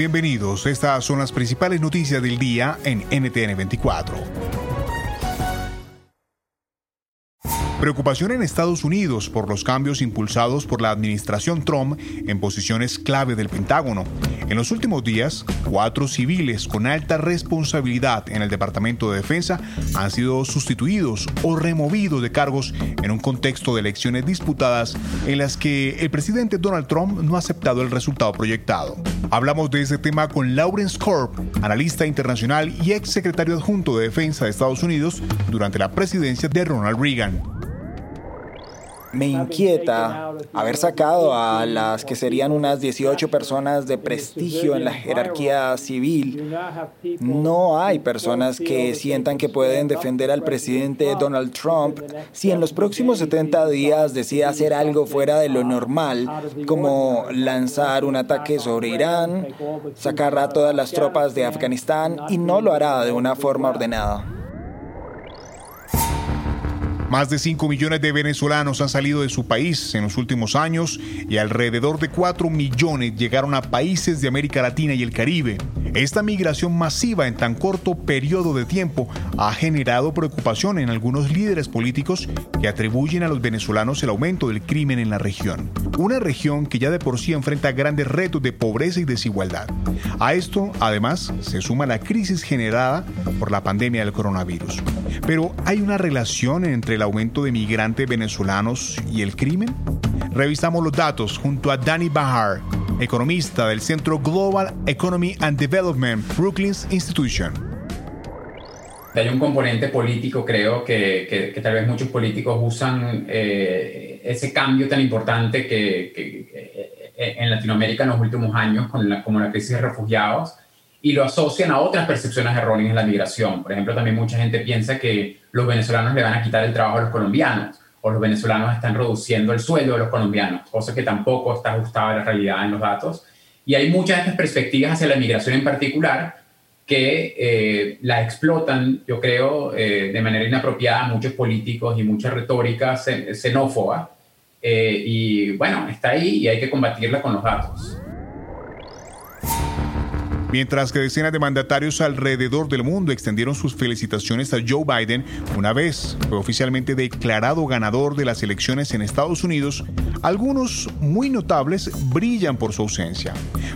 Bienvenidos, estas son las principales noticias del día en NTN 24. Preocupación en Estados Unidos por los cambios impulsados por la administración Trump en posiciones clave del Pentágono. En los últimos días, cuatro civiles con alta responsabilidad en el Departamento de Defensa han sido sustituidos o removidos de cargos en un contexto de elecciones disputadas en las que el presidente Donald Trump no ha aceptado el resultado proyectado. Hablamos de este tema con Lawrence Corp, analista internacional y ex secretario adjunto de Defensa de Estados Unidos durante la presidencia de Ronald Reagan me inquieta haber sacado a las que serían unas 18 personas de prestigio en la jerarquía civil. No hay personas que sientan que pueden defender al presidente Donald Trump si en los próximos 70 días decide hacer algo fuera de lo normal, como lanzar un ataque sobre Irán, sacar a todas las tropas de Afganistán y no lo hará de una forma ordenada. Más de 5 millones de venezolanos han salido de su país en los últimos años y alrededor de 4 millones llegaron a países de América Latina y el Caribe. Esta migración masiva en tan corto periodo de tiempo ha generado preocupación en algunos líderes políticos que atribuyen a los venezolanos el aumento del crimen en la región. Una región que ya de por sí enfrenta grandes retos de pobreza y desigualdad. A esto, además, se suma la crisis generada por la pandemia del coronavirus. Pero hay una relación entre el aumento de migrantes venezolanos y el crimen? Revisamos los datos junto a Danny Bahar, economista del Centro Global Economy and Development Brookings Institution. Hay un componente político, creo, que, tal vez muchos políticos usan eh, ese cambio tan importante que, eh, en Latinoamérica en los últimos años, con la, como la crisis de refugiados, y lo asocian a otras percepciones erróneas en la migración. Por ejemplo, también mucha gente piensa que los venezolanos le van a quitar el trabajo a los colombianos o los venezolanos están reduciendo el sueldo de los colombianos, cosa que tampoco está ajustada a la realidad en los datos. Y hay muchas de estas perspectivas hacia la migración en particular que eh, la explotan, yo creo, eh, de manera inapropiada muchos políticos y mucha retórica xenófoba. Eh, y bueno, está ahí y hay que combatirla con los datos. Mientras que decenas de mandatarios alrededor del mundo extendieron sus felicitaciones a Joe Biden una vez fue oficialmente declarado ganador de las elecciones en Estados Unidos, algunos muy notables brillan por su ausencia.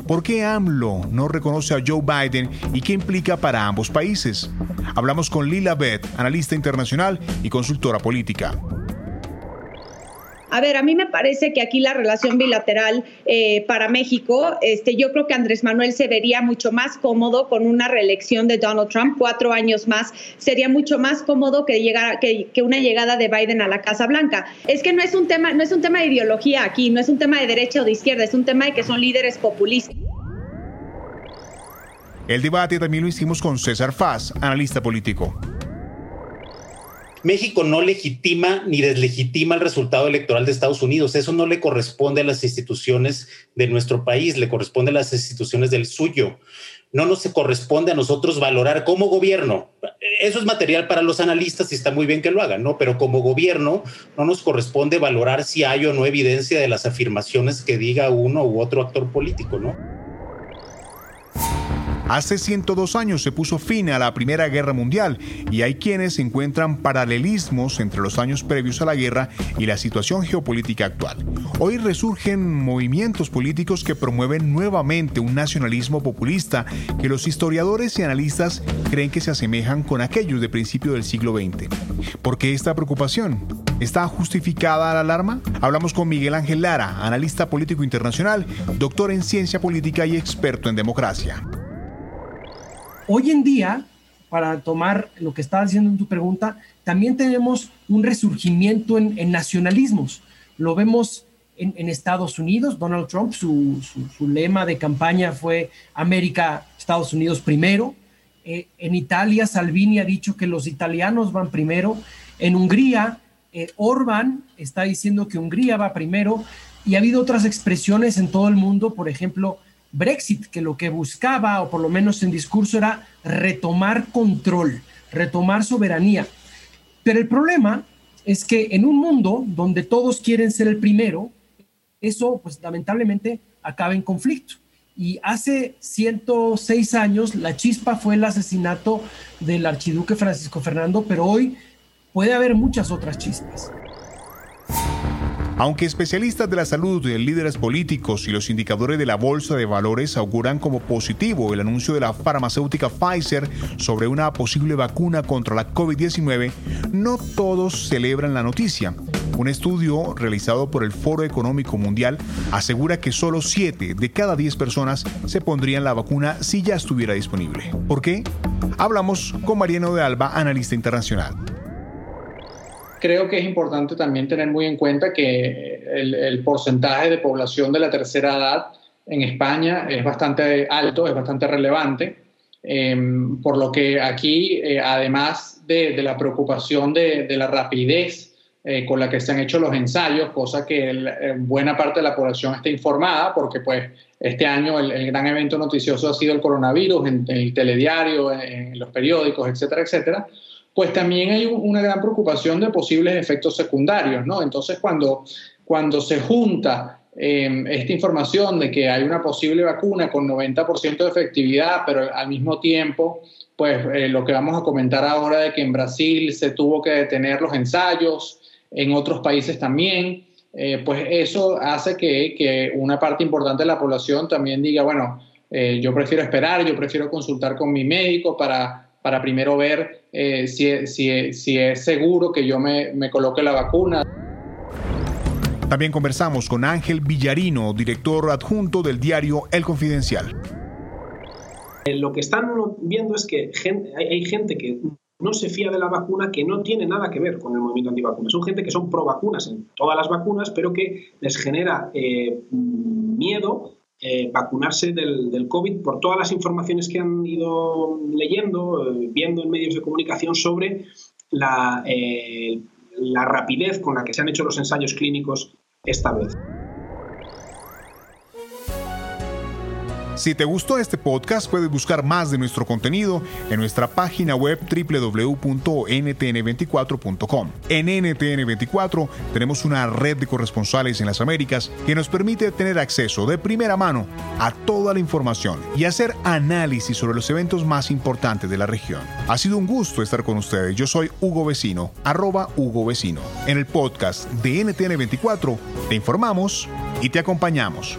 ¿Por qué AMLO no reconoce a Joe Biden y qué implica para ambos países? Hablamos con Lila Beth, analista internacional y consultora política. A ver, a mí me parece que aquí la relación bilateral eh, para México, este, yo creo que Andrés Manuel se vería mucho más cómodo con una reelección de Donald Trump, cuatro años más, sería mucho más cómodo que, llegar, que, que una llegada de Biden a la Casa Blanca. Es que no es un tema, no es un tema de ideología aquí, no es un tema de derecha o de izquierda, es un tema de que son líderes populistas. El debate también lo hicimos con César Faz, analista político. México no legitima ni deslegitima el resultado electoral de Estados Unidos. Eso no le corresponde a las instituciones de nuestro país, le corresponde a las instituciones del suyo. No nos corresponde a nosotros valorar como gobierno. Eso es material para los analistas y está muy bien que lo hagan, ¿no? Pero como gobierno no nos corresponde valorar si hay o no evidencia de las afirmaciones que diga uno u otro actor político, ¿no? Hace 102 años se puso fin a la Primera Guerra Mundial y hay quienes encuentran paralelismos entre los años previos a la guerra y la situación geopolítica actual. Hoy resurgen movimientos políticos que promueven nuevamente un nacionalismo populista que los historiadores y analistas creen que se asemejan con aquellos de principio del siglo XX. ¿Por qué esta preocupación? ¿Está justificada la alarma? Hablamos con Miguel Ángel Lara, analista político internacional, doctor en ciencia política y experto en democracia. Hoy en día, para tomar lo que estaba diciendo en tu pregunta, también tenemos un resurgimiento en, nacionalismos. Lo vemos en, Estados Unidos, Donald Trump, su, lema de campaña fue América, Estados Unidos primero. Eh, en Italia, Salvini ha dicho que los italianos van primero. En Hungría, eh, Orban está diciendo que Hungría va primero. Y ha habido otras expresiones en todo el mundo, por ejemplo, Brexit, que lo que buscaba, o por lo menos en discurso, era retomar control, retomar soberanía. Pero el problema es que en un mundo donde todos quieren ser el primero, eso pues lamentablemente acaba en conflicto. Y hace 106 años la chispa fue el asesinato del archiduque Francisco Fernando, pero hoy puede haber muchas otras chispas. Aunque especialistas de la salud, líderes políticos y los indicadores de la bolsa de valores auguran como positivo el anuncio de la farmacéutica Pfizer sobre una posible vacuna contra la COVID-19, no todos celebran la noticia. Un estudio realizado por el Foro Económico Mundial asegura que solo 7 de cada 10 personas se pondrían la vacuna si ya estuviera disponible. ¿Por qué? Hablamos con Mariano de Alba, analista internacional creo que es importante también tener muy en cuenta que el, porcentaje de población de la tercera edad en España es bastante alto, es bastante relevante, em, por lo que aquí, eh, además de, la preocupación de, la rapidez eh, con la que se han hecho los ensayos, cosa que buena parte de la población está informada, porque pues este año el, gran evento noticioso ha sido el coronavirus en, en el telediario, en los periódicos, etcétera, etcétera pues también hay una gran preocupación de posibles efectos secundarios, ¿no? Entonces, cuando, cuando se junta em, esta información de que hay una posible vacuna con 90% de efectividad, pero al mismo tiempo, pues eh, lo que vamos a comentar ahora de que en Brasil se tuvo que detener los ensayos, en otros países también, eh, pues eso hace que, que, una parte importante de la población también diga, bueno, eh, yo prefiero esperar, yo prefiero consultar con mi médico para para primero ver eh, si, si, si, es seguro que yo me, me coloque la vacuna. También conversamos con Ángel Villarino, director adjunto del diario El Confidencial. Eh, lo que están viendo es que hay gente que no se fía de la vacuna que no tiene nada que ver con el movimiento antivacunas. Son gente que son pro vacunas en todas las vacunas, pero que les genera eh, miedo eh, vacunarse del, COVID por todas las informaciones que han ido leyendo, eh, viendo en medios de comunicación sobre la, eh, la rapidez con la que se han hecho los ensayos clínicos esta vez. Si te gustó este podcast, puedes buscar más de nuestro contenido en nuestra página web www.ntn24.com. En NTN24 tenemos una red de corresponsales en las Américas que nos permite tener acceso de primera mano a toda la información y hacer análisis sobre los eventos más importantes de la región. Ha sido un gusto estar con ustedes. Yo soy Hugo Vecino, arroba Hugo Vecino. En el podcast de NTN24 te informamos y te acompañamos.